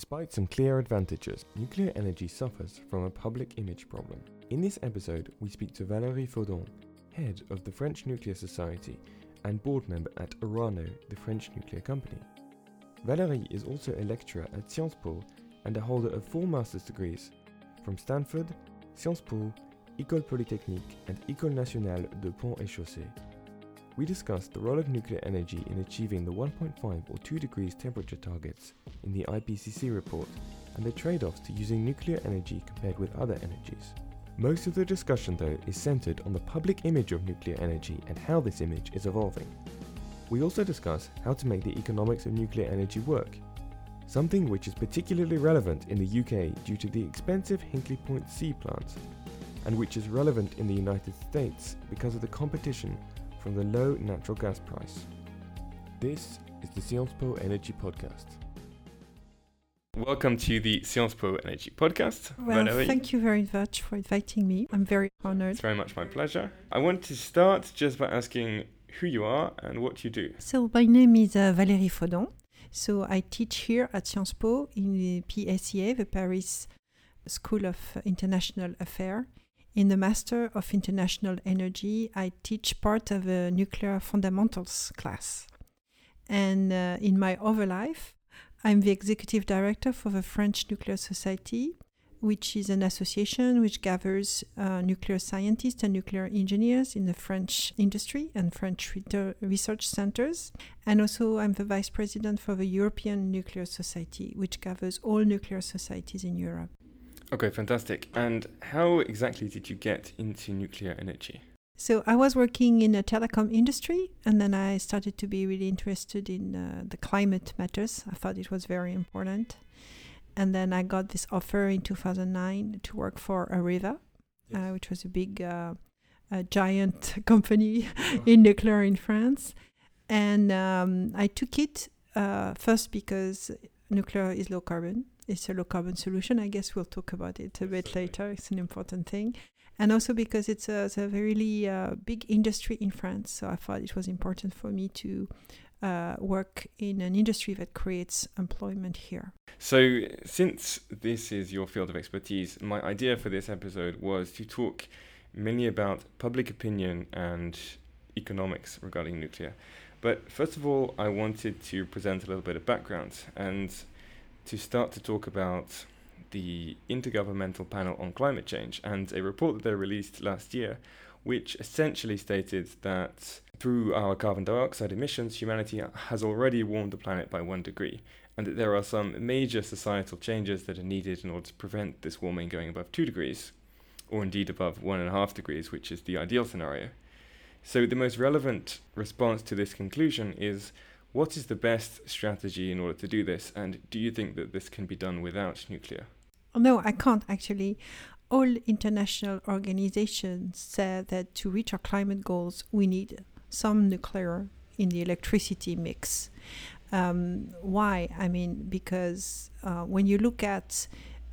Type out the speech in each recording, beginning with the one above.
Despite some clear advantages, nuclear energy suffers from a public image problem. In this episode, we speak to Valérie Faudon, head of the French Nuclear Society and board member at Orano, the French nuclear company. Valérie is also a lecturer at Sciences Po and a holder of four master's degrees from Stanford, Sciences Po, École Polytechnique, and École Nationale de Pont et Chaussée. We discussed the role of nuclear energy in achieving the 1.5 or 2 degrees temperature targets in the IPCC report and the trade offs to using nuclear energy compared with other energies. Most of the discussion, though, is centered on the public image of nuclear energy and how this image is evolving. We also discuss how to make the economics of nuclear energy work, something which is particularly relevant in the UK due to the expensive Hinkley Point C plant, and which is relevant in the United States because of the competition from the low natural gas price. This is the Sciences Po Energy Podcast. Welcome to the Sciences Po Energy Podcast. Well, Valérie. thank you very much for inviting me. I'm very honored. It's very much my pleasure. I want to start just by asking who you are and what you do. So, my name is uh, Valérie Faudon. So, I teach here at Sciences Po in the PSIA, the Paris School of International Affairs. In the Master of International Energy, I teach part of a nuclear fundamentals class. And uh, in my other life, I'm the executive director for the French Nuclear Society, which is an association which gathers uh, nuclear scientists and nuclear engineers in the French industry and French research centers. And also, I'm the vice president for the European Nuclear Society, which gathers all nuclear societies in Europe. Okay, fantastic. And how exactly did you get into nuclear energy? So I was working in the telecom industry, and then I started to be really interested in uh, the climate matters. I thought it was very important, and then I got this offer in 2009 to work for Areva, yes. uh, which was a big, uh, a giant company in nuclear in France, and um, I took it uh, first because nuclear is low carbon. It's a low carbon solution. I guess we'll talk about it a bit later. It's an important thing and also because it's a, it's a really uh, big industry in France. So I thought it was important for me to uh, work in an industry that creates employment here. So, since this is your field of expertise, my idea for this episode was to talk mainly about public opinion and economics regarding nuclear. But first of all, I wanted to present a little bit of background and to start to talk about the Intergovernmental Panel on Climate Change and a report that they released last year, which essentially stated that through our carbon dioxide emissions, humanity has already warmed the planet by one degree, and that there are some major societal changes that are needed in order to prevent this warming going above two degrees, or indeed above one and a half degrees, which is the ideal scenario. So, the most relevant response to this conclusion is what is the best strategy in order to do this, and do you think that this can be done without nuclear? no, I can't actually. All international organizations say that to reach our climate goals, we need some nuclear in the electricity mix. Um, why? I mean, because uh, when you look at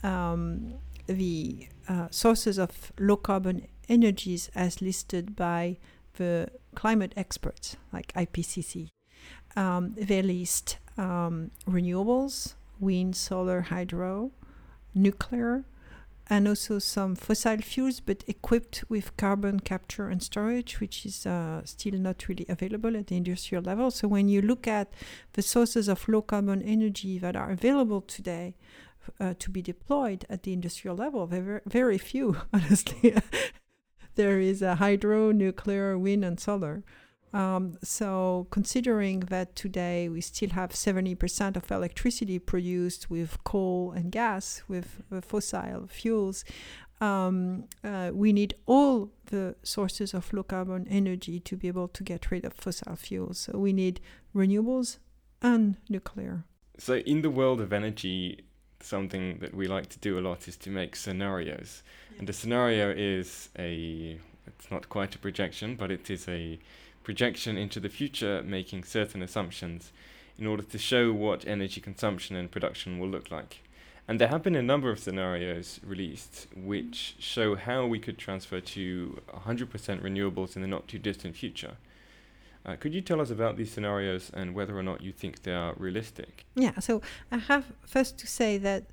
um, the uh, sources of low carbon energies as listed by the climate experts like IPCC, um, they list um, renewables, wind, solar, hydro, nuclear, and also some fossil fuels, but equipped with carbon capture and storage, which is uh, still not really available at the industrial level. So when you look at the sources of low carbon energy that are available today uh, to be deployed at the industrial level, very, very few, honestly. there is a hydro, nuclear, wind, and solar. Um, so, considering that today we still have 70% of electricity produced with coal and gas, with, with fossil fuels, um, uh, we need all the sources of low carbon energy to be able to get rid of fossil fuels. So, we need renewables and nuclear. So, in the world of energy, something that we like to do a lot is to make scenarios. And a scenario is a, it's not quite a projection, but it is a projection into the future, making certain assumptions in order to show what energy consumption and production will look like. And there have been a number of scenarios released which show how we could transfer to 100% renewables in the not too distant future. Uh, could you tell us about these scenarios and whether or not you think they are realistic? Yeah, so I have first to say that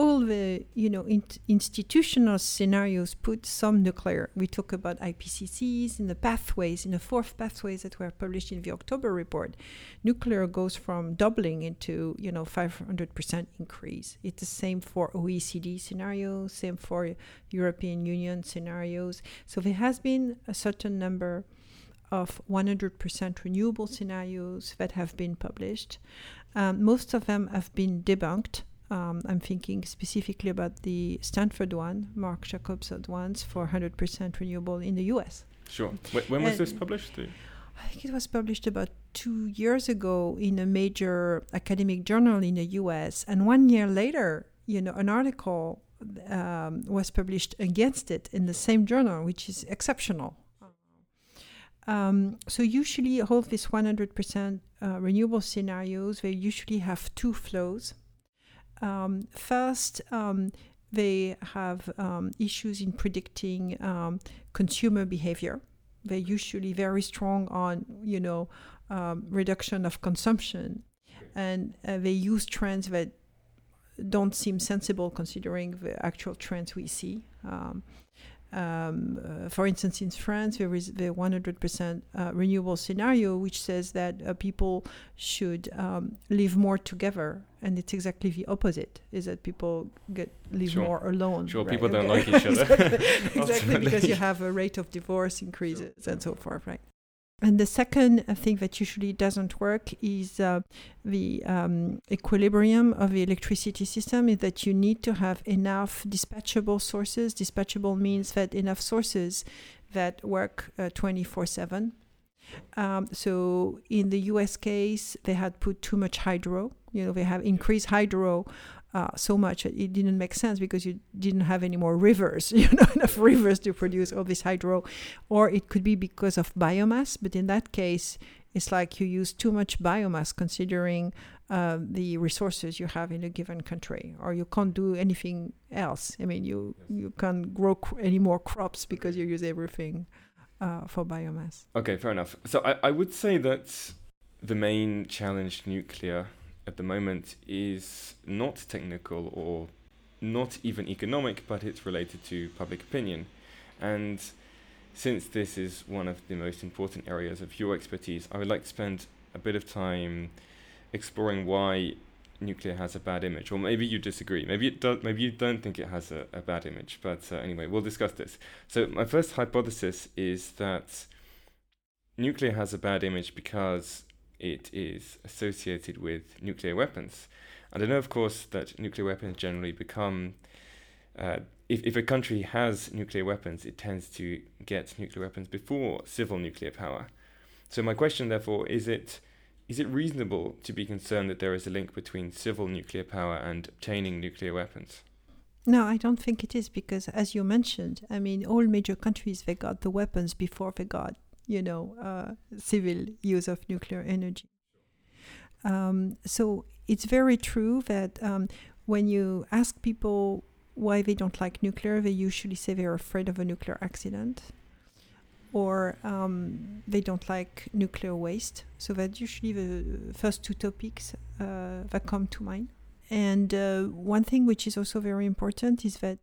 all the you know in- institutional scenarios put some nuclear. We talk about IPCCs in the pathways in the fourth pathways that were published in the October report. Nuclear goes from doubling into you know 500% increase. It's the same for OECD scenarios, same for European Union scenarios. So there has been a certain number of 100% renewable scenarios that have been published. Um, most of them have been debunked um, I'm thinking specifically about the Stanford one, Mark Jacobson ones for 100% renewable in the US. Sure. when was and this published? I think it was published about two years ago in a major academic journal in the US. And one year later, you know, an article um, was published against it in the same journal, which is exceptional. Um, so usually all these 100% uh, renewable scenarios, they usually have two flows. Um, first, um, they have um, issues in predicting um, consumer behavior. They're usually very strong on, you know, um, reduction of consumption, and uh, they use trends that don't seem sensible considering the actual trends we see. Um, um, uh, for instance, in France, there is the 100% uh, renewable scenario, which says that uh, people should um, live more together, and it's exactly the opposite: is that people get live sure. more alone. Sure, right? people don't like each other. exactly, exactly because you have a rate of divorce increases sure. and so forth, right? And the second thing that usually doesn't work is uh, the um, equilibrium of the electricity system is that you need to have enough dispatchable sources. Dispatchable means that enough sources that work 24 uh, 7. Um, so in the US case, they had put too much hydro. You know, they have increased hydro uh, so much it didn't make sense because you didn't have any more rivers, you know, enough rivers to produce all this hydro, or it could be because of biomass. But in that case, it's like you use too much biomass considering uh, the resources you have in a given country, or you can't do anything else. I mean, you you can't grow cr- any more crops because you use everything uh, for biomass. Okay, fair enough. So I, I would say that the main challenge nuclear at the moment is not technical or not even economic, but it's related to public opinion. And since this is one of the most important areas of your expertise, I would like to spend a bit of time exploring why nuclear has a bad image, or maybe you disagree. Maybe it does. Maybe you don't think it has a, a bad image. But uh, anyway, we'll discuss this. So my first hypothesis is that nuclear has a bad image because it is associated with nuclear weapons. And I know, of course, that nuclear weapons generally become, uh, if, if a country has nuclear weapons, it tends to get nuclear weapons before civil nuclear power. So my question, therefore, is it is it reasonable to be concerned that there is a link between civil nuclear power and obtaining nuclear weapons? No, I don't think it is because, as you mentioned, I mean, all major countries they got the weapons before they got you know, uh, civil use of nuclear energy. Um, so it's very true that um, when you ask people why they don't like nuclear, they usually say they're afraid of a nuclear accident or um, they don't like nuclear waste. So that's usually the first two topics uh, that come to mind. And uh, one thing which is also very important is that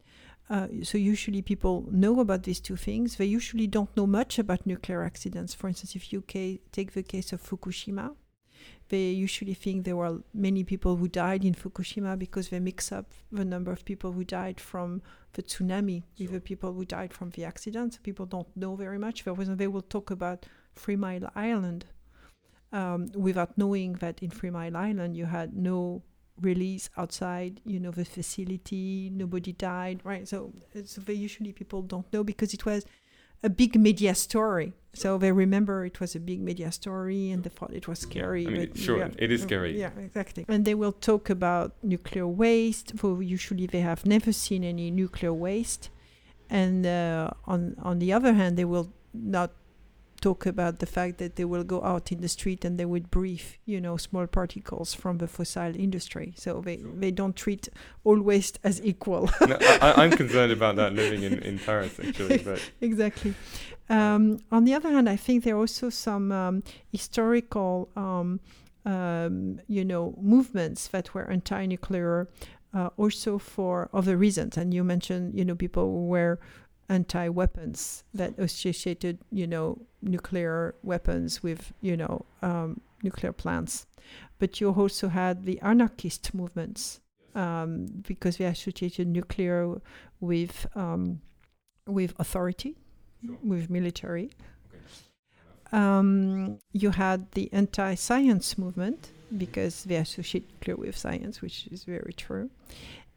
uh, so usually people know about these two things. They usually don't know much about nuclear accidents. For instance, if you ca- take the case of Fukushima, they usually think there were many people who died in Fukushima because they mix up the number of people who died from the tsunami sure. with the people who died from the accident. People don't know very much. For they will talk about Three Mile Island um, without knowing that in Three Mile Island you had no release outside you know the facility nobody died right? So so they usually people don't know because it was a big media story. So they remember it was a big media story and they thought it was scary yeah, I mean, sure yeah, it is scary. Yeah exactly. And they will talk about nuclear waste for usually they have never seen any nuclear waste. And uh, on on the other hand they will not talk about the fact that they will go out in the street and they would breathe, you know, small particles from the fossil industry. So they, they don't treat all waste as equal. no, I, am concerned about that living in, in Paris, actually. But. exactly. Um, on the other hand, I think there are also some um, historical, um, um you know, movements that were anti-nuclear, uh, also for other reasons. And you mentioned, you know, people who were anti-weapons that associated, you know, nuclear weapons with, you know, um, nuclear plants. But you also had the anarchist movements um, because they associated nuclear with um, with authority, sure. with military. Okay. Um, you had the anti-science movement because they associate nuclear with science, which is very true.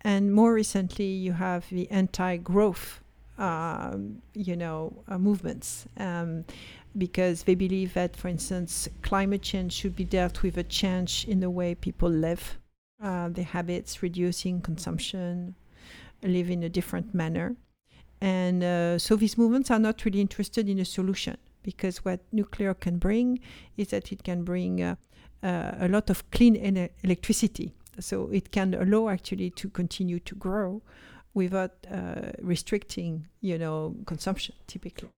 And more recently, you have the anti-growth, um, you know, uh, movements. Um, because they believe that, for instance, climate change should be dealt with a change in the way people live, uh, their habits, reducing consumption, live in a different manner. And uh, so these movements are not really interested in a solution because what nuclear can bring is that it can bring uh, uh, a lot of clean electricity. So it can allow actually to continue to grow without uh, restricting, you know, consumption typically.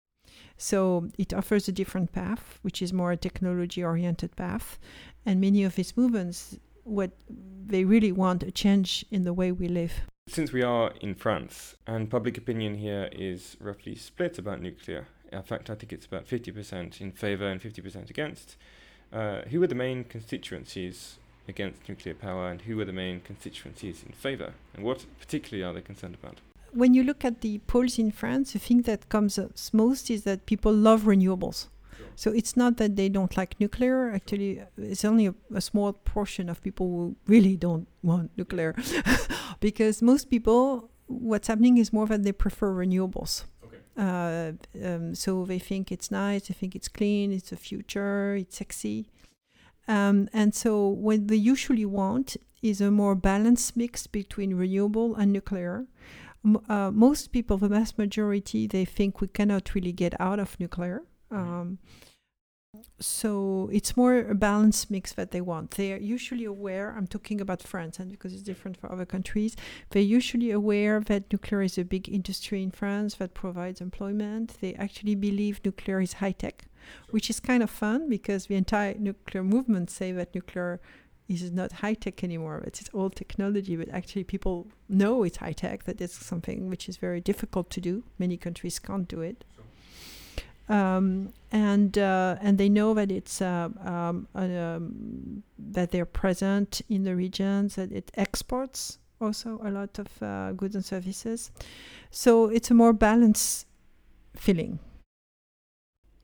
So it offers a different path, which is more a technology-oriented path, and many of these movements, what they really want a change in the way we live. Since we are in France and public opinion here is roughly split about nuclear, in fact, I think it's about 50% in favor and 50% against. Uh, who are the main constituencies against nuclear power and who are the main constituencies in favor? And what particularly are they concerned about? When you look at the polls in France, the thing that comes most is that people love renewables. So it's not that they don't like nuclear. Actually, it's only a, a small portion of people who really don't want nuclear, because most people, what's happening is more that they prefer renewables. Uh, um, so they think it's nice, they think it's clean, it's the future, it's sexy. Um, and so what they usually want is a more balanced mix between renewable and nuclear. M- uh, most people, the vast majority, they think we cannot really get out of nuclear. Mm-hmm. Um, so it's more a balanced mix that they want. They are usually aware, I'm talking about France, and because it's different for other countries, they're usually aware that nuclear is a big industry in France that provides employment. They actually believe nuclear is high tech, which is kind of fun because the entire nuclear movement say that nuclear is not high tech anymore. It's, it's old technology, but actually people know it's high tech, that it's something which is very difficult to do. Many countries can't do it um, and uh, and they know that it's uh, um, um, that they're present in the regions that it exports also a lot of uh, goods and services so it's a more balanced feeling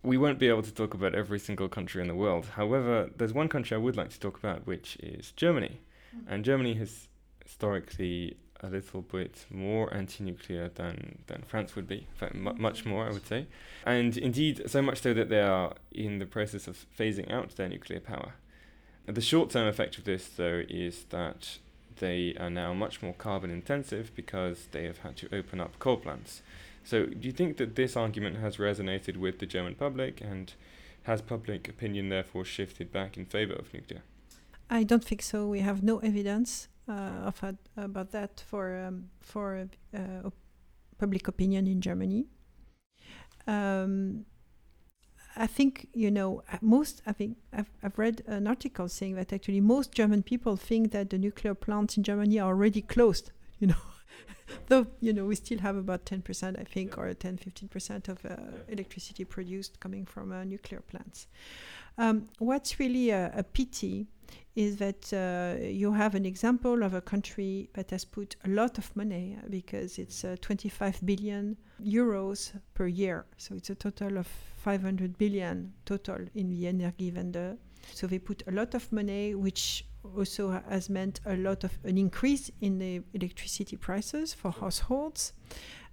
we won't be able to talk about every single country in the world however there's one country i would like to talk about which is germany mm-hmm. and germany has historically a little bit more anti-nuclear than, than France would be, in fact, m- much more, I would say. And indeed, so much so that they are in the process of phasing out their nuclear power. And the short-term effect of this, though, is that they are now much more carbon intensive because they have had to open up coal plants. So, do you think that this argument has resonated with the German public, and has public opinion therefore shifted back in favor of nuclear? I don't think so. We have no evidence uh, of about that for um, for uh, public opinion in Germany. Um, I think you know most. I think I've, I've read an article saying that actually most German people think that the nuclear plants in Germany are already closed. You know, though you know we still have about 10% i think yeah. or 10 15% of uh, yeah. electricity produced coming from uh, nuclear plants um, what's really a, a, pity is that uh, you have an example of a country that has put a lot of money uh, because it's uh, 25 billion euros per year. So it's a total of 500 billion total in the Energiewende. So they put a lot of money, which also has meant a lot of an increase in the electricity prices for households.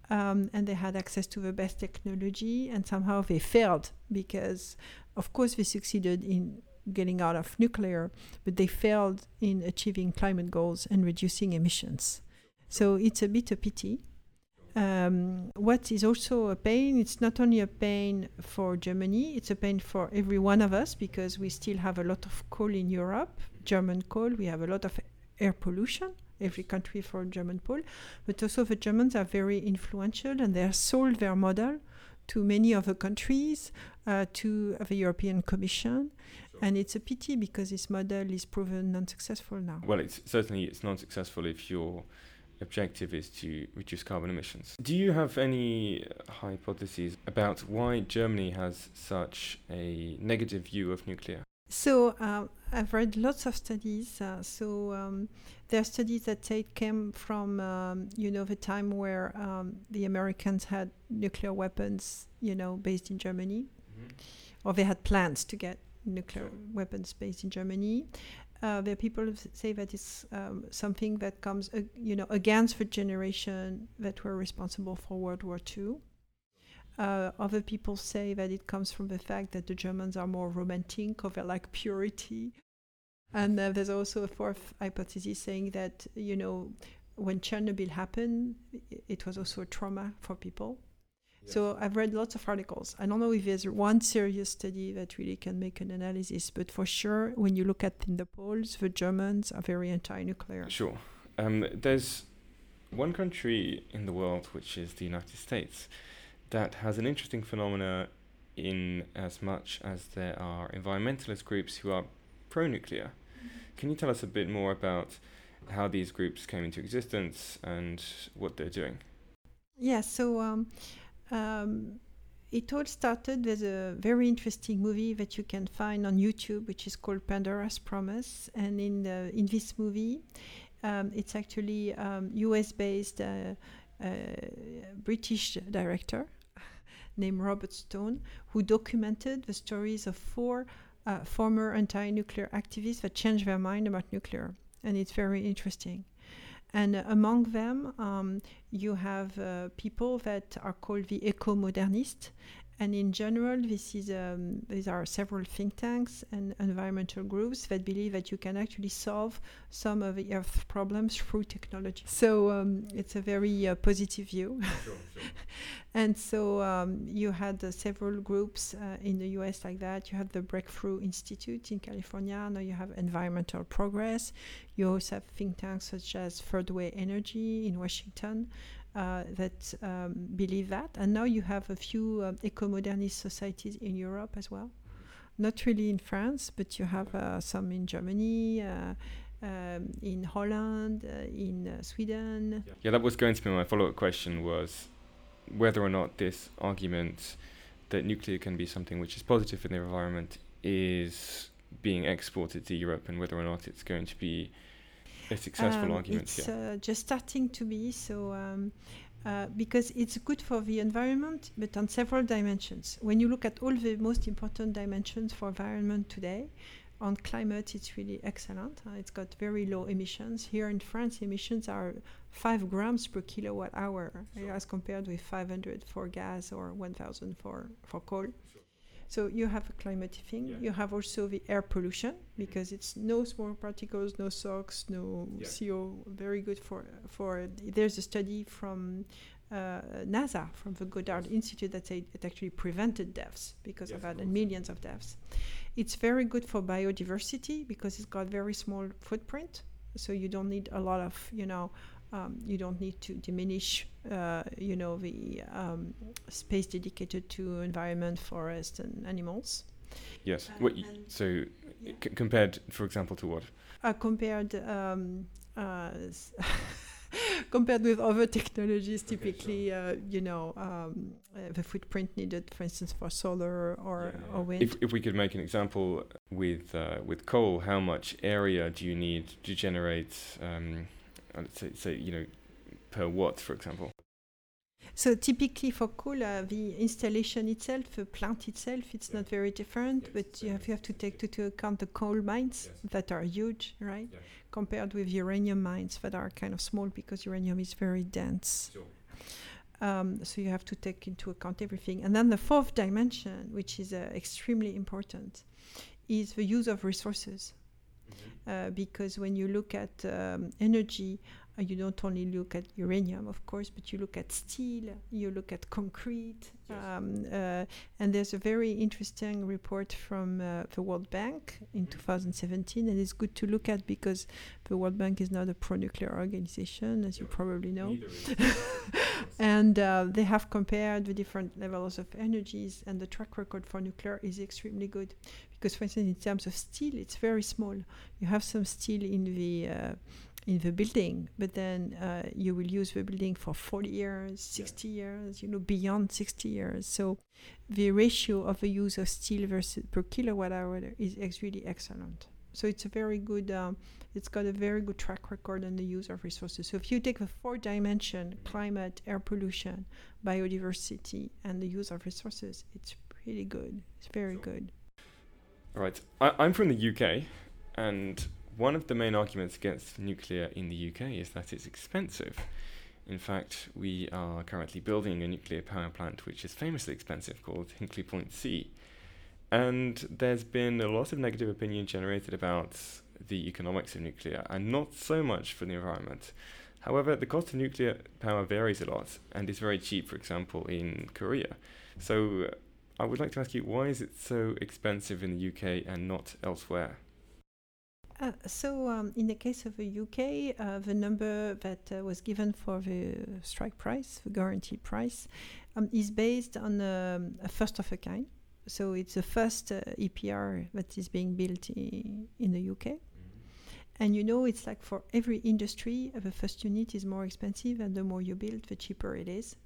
Um, and they had access to the best technology, and somehow they failed because, of course, they succeeded in getting out of nuclear, but they failed in achieving climate goals and reducing emissions. So it's a bit a pity. Um, what is also a pain, it's not only a pain for Germany, it's a pain for every one of us because we still have a lot of coal in Europe, German coal, we have a lot of air pollution, every country for German coal, but also the Germans are very influential and they have sold their model to many other countries, uh, to the European Commission, and it's a pity because this model is proven unsuccessful now. Well, it's certainly it's non-successful if your objective is to reduce carbon emissions. Do you have any hypotheses about why Germany has such a negative view of nuclear? So um, I've read lots of studies. Uh, so um, there are studies that say it came from um, you know the time where um, the Americans had nuclear weapons, you know, based in Germany, or they had plans to get nuclear Sure. weapons based in Germany. Uh, there are people say that it's um, something that comes, uh, you know, against the generation that were responsible for World War II. Uh, other people say that it comes from the fact that the Germans are more romantic or they like purity. And uh, there's also a fourth hypothesis saying that, you know, when Chernobyl happened, it was also a trauma for people. So I've read lots of articles. I don't know if there's one serious study that really can make an analysis, but for sure, when you look at in the polls, the Germans are very anti-nuclear. Sure. Um, there's one country in the world, which is the United States, that has an interesting phenomena in as much as there are environmentalist groups who are pro nuclear. Can you tell us a bit more about how these groups came into existence and what they're doing? Yeah, so um, um, it all started with a very interesting movie that you can find on YouTube, which is called Pandora's Promise. And in the, in this movie, um, it's actually um, U.S.-based uh, uh, British director named Robert Stone who documented the stories of four uh, former anti-nuclear activists that changed their mind about nuclear, and it's very interesting. And among them, um, you have uh, people that are called the eco-modernists. And in general, this is um, these are several think tanks and environmental groups that believe that you can actually solve some of the Earth problems through technology. So um, it's a very uh, positive view. and so um, you had uh, several groups uh, in the US like that. You have the Breakthrough Institute in California. Now you have Environmental Progress. You also have think tanks such as Third Way Energy in Washington that um, believe that. And now you have a few um, eco modernist societies in Europe as well. Not really in France, but you have uh, some in Germany, uh, um, in Holland, uh, in uh, Sweden. Yeah, that was going to be my follow-up question was whether or not this argument that nuclear can be something which is positive for the environment is being exported to Europe and whether or not it's going to be a successful Um, argument It's here. uh, just starting to be so um, uh, because it's good for the environment, but on several dimensions. When you look at all the most important dimensions for environment today, on climate, it's really excellent. Uh, it's got very low emissions. Here in France, emissions are five grams per kilowatt hour, as compared with 500 for gas or 1,000 for for coal. So you have a climate thing. Yeah. You have also the air pollution because it's no small particles, no SOx, no Yeah. CO. Very good for for. There's a study from uh, NASA from the Goddard Institute that said it actually prevented deaths because Yes, of that and millions of deaths. It's very good for biodiversity because it's got very small footprint, so you don't need a lot of you know. Um, you don't need to diminish, uh, you know, the um, space dedicated to environment, forest, and animals. yes. What y- and- so Yeah. c- compared, for example, to what? Uh, compared um, uh, compared with other technologies, Okay, typically, uh, you know, um, uh, the footprint needed, for instance, for solar or, Yeah, or wind. If if we could make an example with uh, with coal, how much area do you need to generate? Say, say you know, per watt, for example. So typically for coal, uh, the installation itself, the plant itself, it's Yeah. not very different, it's but you have, you have to take to, to account the coal mines Yes. that are huge, right? Yeah. Compared with uranium mines that are kind of small because uranium is very dense. Um, so you have to take into account everything. And then the fourth dimension, which is uh, extremely important, is the use of resources. Uh, because when you look at um, energy, you don't only look at uranium, of course, but you look at steel, you look at concrete. Yes. Um, uh, and there's a very interesting report from uh, the World Bank in 2017, and it's good to look at because the World Bank is not a pro nuclear organization, as you probably know. and uh, they have compared the different levels of energies, and the track record for nuclear is extremely good. Because, for instance, in terms of steel, it's very small. You have some steel in the uh, in the building, but then uh, you will use the building for 40 years, 60 years, you know, beyond 60 years. So the ratio of the use of steel versus per kilowatt hour is ex- really excellent. So it's a very good, um, it's got a very good track record on the use of resources. So if you take the four dimension, climate, air pollution, biodiversity, and the use of resources, it's pretty good. It's very good. All right. I, I'm from the UK, and one of the main arguments against nuclear in the UK is that it's expensive. In fact, we are currently building a nuclear power plant which is famously expensive called Hinkley Point C. And there's been a lot of negative opinion generated about the economics of nuclear and not so much for the environment. However, the cost of nuclear power varies a lot and is very cheap, for example, in Korea. So uh, I would like to ask you why is it so expensive in the UK and not elsewhere? Uh, so, um, in the case of the UK, uh, the number that uh, was given for the strike price, the guarantee price, um, is based on um, a first of a kind. So, it's the first uh, EPR that is being built in, in the UK. And you know, it's like for every industry, uh, the first unit is more expensive, and the more you build, the cheaper it is.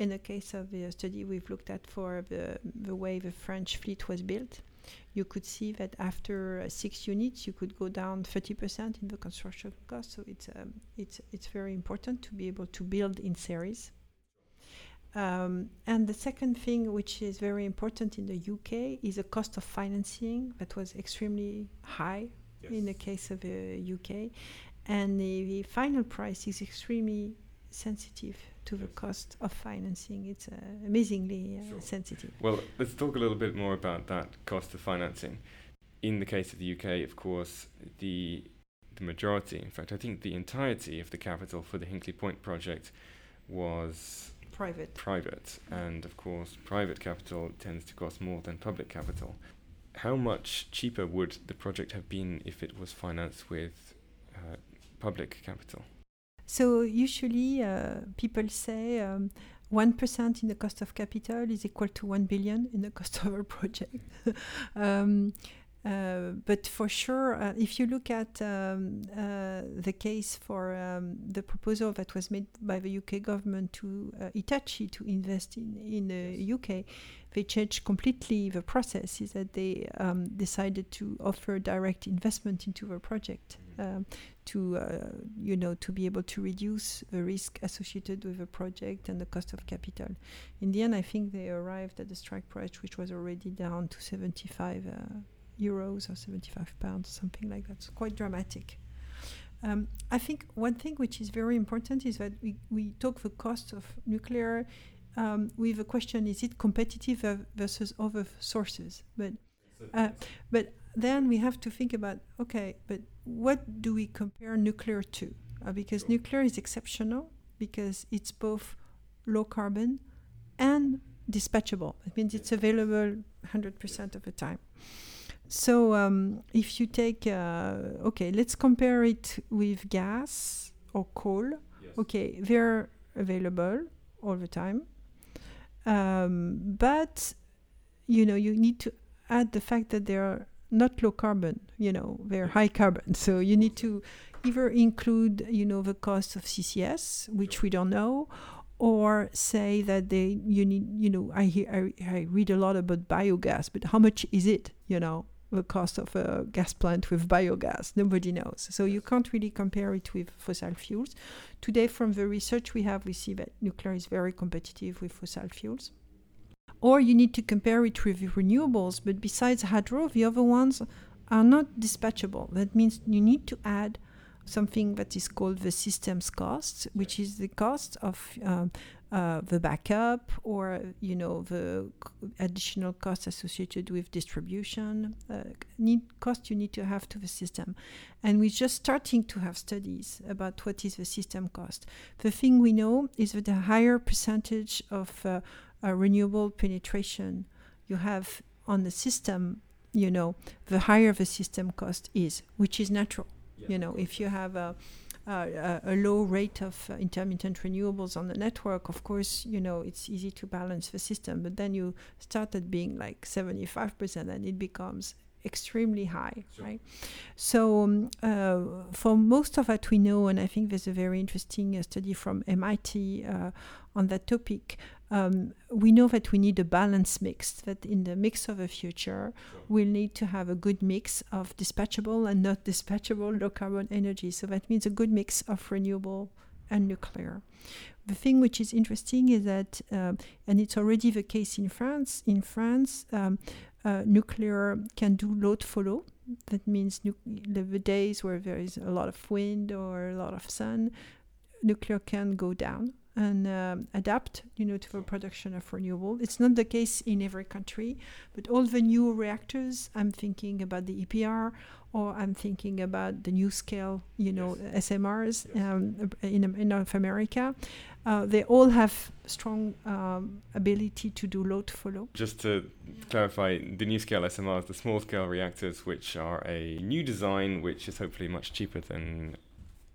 In the case of the study we've looked at for the, the way the French fleet was built, you could see that after uh, six units, you could go down 30% in the construction cost. So it's um, it's it's very important to be able to build in series. Um, and the second thing, which is very important in the UK, is the cost of financing that was extremely high in the case of the UK, and the, the final price is extremely sensitive to the cost of financing. It's uh, amazingly uh, Sure. sensitive. Well, let's talk a little bit more about that cost of financing. In the case of the UK, of course, the the majority, in fact, I think the entirety of the capital for the Hinkley Point project was Private. private, and of course, private capital tends to cost more than public capital. How much cheaper would the project have been if it was financed with uh, public capital? So usually uh, people say um, 1% in the cost of capital is equal to 1 billion in the cost of a project. um, uh, but for sure, uh, if you look at um, uh, the case for um, the proposal that was made by the UK government to uh, Hitachi to invest in, in the UK, they changed completely the process. Is that they um, decided to offer direct investment into the project um, to uh, you know to be able to reduce the risk associated with the project and the cost of capital. In the end, I think they arrived at the strike price, which was already down to 75 uh, euros or 75 pounds, something like that. It's quite dramatic. Um, I think one thing which is very important is that we, we talk the cost of nuclear um, with a question: Is it competitive ver- versus other sources? But uh, but then we have to think about okay, but what do we compare nuclear to? Uh, because nuclear is exceptional because it's both low carbon and dispatchable. It means it's available 100% of the time. So um, if you take, uh, okay, let's compare it with gas or coal. Okay, they're available all the time. Um, but, you know, you need to add the fact that they are not low carbon, you know, they're high carbon. So you need to either include, you know, the cost of CCS, which we don't know, or say that they, you need, you know, I hear, I, I read a lot about biogas, but how much is it, you know? The cost of a gas plant with biogas. Nobody knows. So you can't really compare it with fossil fuels. Today, from the research we have, we see that nuclear is very competitive with fossil fuels. Or you need to compare it with renewables, but besides hydro, the other ones are not dispatchable. That means you need to add something that is called the systems cost, which is the cost of um, uh, the backup or you know the additional costs associated with distribution uh, need cost you need to have to the system. And we're just starting to have studies about what is the system cost. The thing we know is that the higher percentage of uh, uh, renewable penetration you have on the system you know the higher the system cost is which is natural you know. If you have a uh, a, a low rate of uh, intermittent renewables on the network, of course, you know, it's easy to balance the system. But then you start at being like 75% and it becomes extremely high, Sure. right? So, um, uh, for most of what we know, and I think there's a very interesting uh, study from MIT uh, on that topic, um, we know that we need a balanced mix, that in the mix of the future, we'll need to have a good mix of dispatchable and not dispatchable low carbon energy. So that means a good mix of renewable and nuclear. The thing which is interesting is that, um, and it's already the case in France, in France, um, uh, nuclear can do load follow. That means nu- the, the days where there is a lot of wind or a lot of sun, nuclear can go down and um, adapt, you know, to the production of renewable. It's not the case in every country, but all the new reactors, I'm thinking about the EPR, or I'm thinking about the NuScale, you know, SMRs Yes. um, in, in North America. Uh, they all have strong um, ability to do load follow. Just to clarify, the NuScale SMRs, the small scale reactors, which are a new design, which is hopefully much cheaper than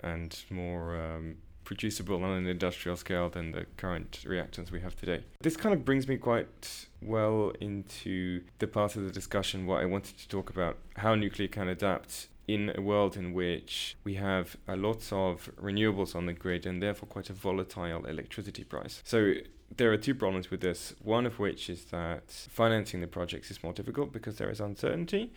and more um, producible on an industrial scale than the current reactors we have today. This kind of brings me quite well into the part of the discussion what I wanted to talk about how nuclear can adapt in a world in which we have a lot of renewables on the grid and therefore quite a volatile electricity price. So there are two problems with this. One of which is that financing the projects is more difficult because there is uncertainty.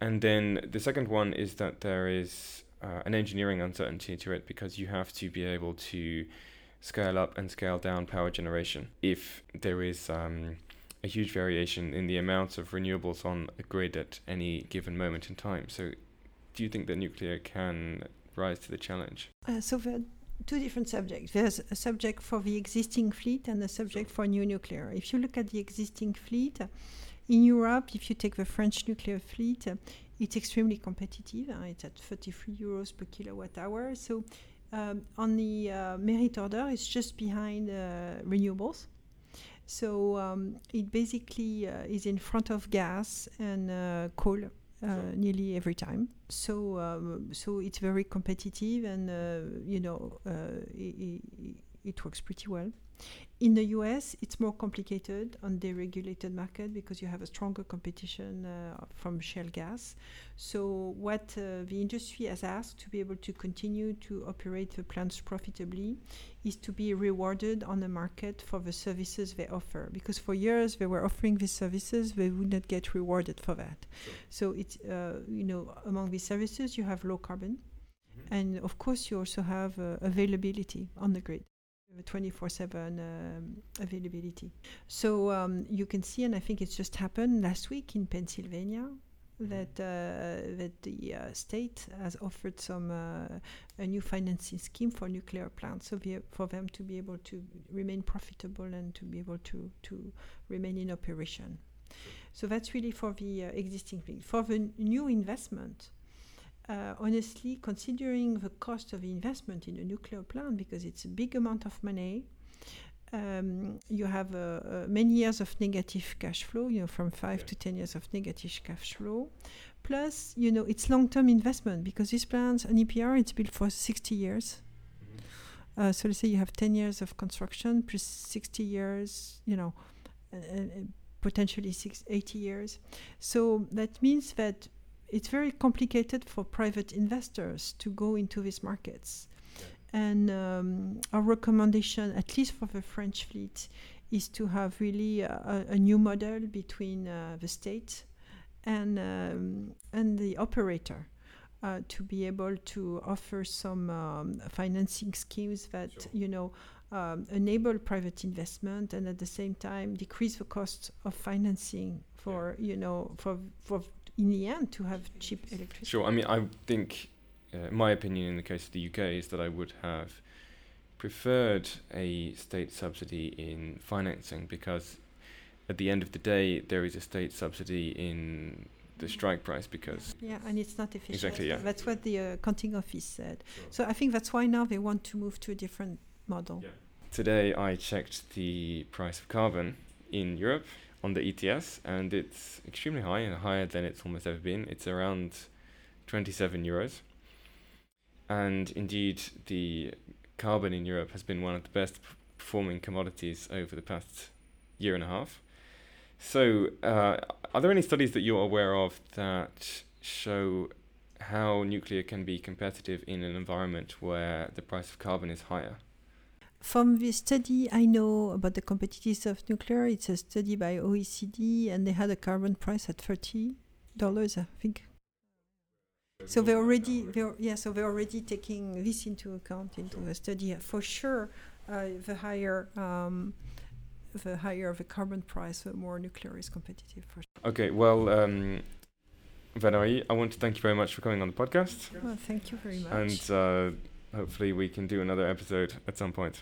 And then the second one is that there is uh, an engineering uncertainty to it because you have to be able to scale up and scale down power generation if there is um, a huge variation in the amounts of renewables on a grid at any given moment in time. So, do you think that nuclear can rise to the challenge? Uh, so there are two different subjects. There's a subject for the existing fleet and a subject for new nuclear. If you look at the existing fleet, in Europe, if you take the French nuclear fleet, it's extremely competitive. Uh, it's at 33 euros per kilowatt hour. So um, on the uh, merit order, it's just behind uh, renewables. So um, it basically uh, is in front of gas and uh, coal uh, nearly every time. So um, so it's very competitive, and uh, you know uh, it, it, works pretty well. In the US, it's more complicated on the regulated market because you have a stronger competition uh, from shale gas. So, what uh, the industry has asked to be able to continue to operate the plants profitably is to be rewarded on the market for the services they offer. Because for years they were offering these services, they would not get rewarded for that. So, it's, uh, you know, among these services, you have low carbon. And of course, you also have uh, availability on the grid. 24 7 um, availability. So um, you can see, and I think it's just happened last week in Pennsylvania, that uh, that the uh, state has offered some uh, a new financing scheme for nuclear plants, so for them to be able to remain profitable and to be able to to remain in operation. So that's really for the uh, existing thing. For the new investment, uh, honestly, considering the cost of investment in a nuclear plant, because it's a big amount of money, um, you have uh, uh, many years of negative cash flow, you know, from five Yeah. to 10 years of negative cash flow. Plus, you know, it's long term investment because these plants, an EPR, it's built for 60 years. Uh, so let's say you have 10 years of construction plus 60 years, you know, uh, uh, potentially six, 80 years. So that means that it's very complicated for private investors to go into these markets. And um, our recommendation, at least for the French fleet, is to have really a, a new model between uh, the state and um, and the operator uh, to be able to offer some um, financing schemes that Sure. you know um, enable private investment and at the same time decrease the cost of financing for you know for for in the end to have cheap electricity. Sure. I mean, I think, uh, my opinion in the case of the UK is that I would have preferred a state subsidy in financing because at the end of the day, there is a state subsidy in the strike price because yeah and it's not efficient Exactly, yeah. that's what the uh, accounting office said so i think that's why now they want to move to a different model Yeah. today I checked the price of carbon in Europe on the ETS and it's extremely high and higher than it's almost ever been. It's around 27 euros. And indeed, the carbon in Europe has been one of the best performing commodities over the past year and a half. So, uh, are there any studies that you're aware of that show how nuclear can be competitive in an environment where the price of carbon is higher? From the study I know about the competitiveness of nuclear, it's a study by OECD, and they had a carbon price at thirty dollars, I think. So they're already, they're, yeah, so they're already taking this into account into the study. For sure, uh, the higher, um, the higher the carbon price, the more nuclear is competitive. For sure. Okay, well, um, Valerie, I want to thank you very much for coming on the podcast, Well, thank you very much. and uh, hopefully we can do another episode at some point.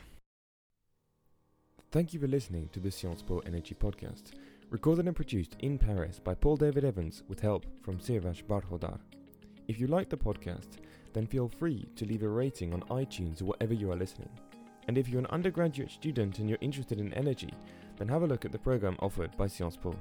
Thank you for listening to the Sciences Po Energy podcast, recorded and produced in Paris by Paul David Evans with help from Sirvash Barhodar. If you like the podcast, then feel free to leave a rating on iTunes or wherever you are listening. And if you're an undergraduate student and you're interested in energy, then have a look at the program offered by Sciences Po.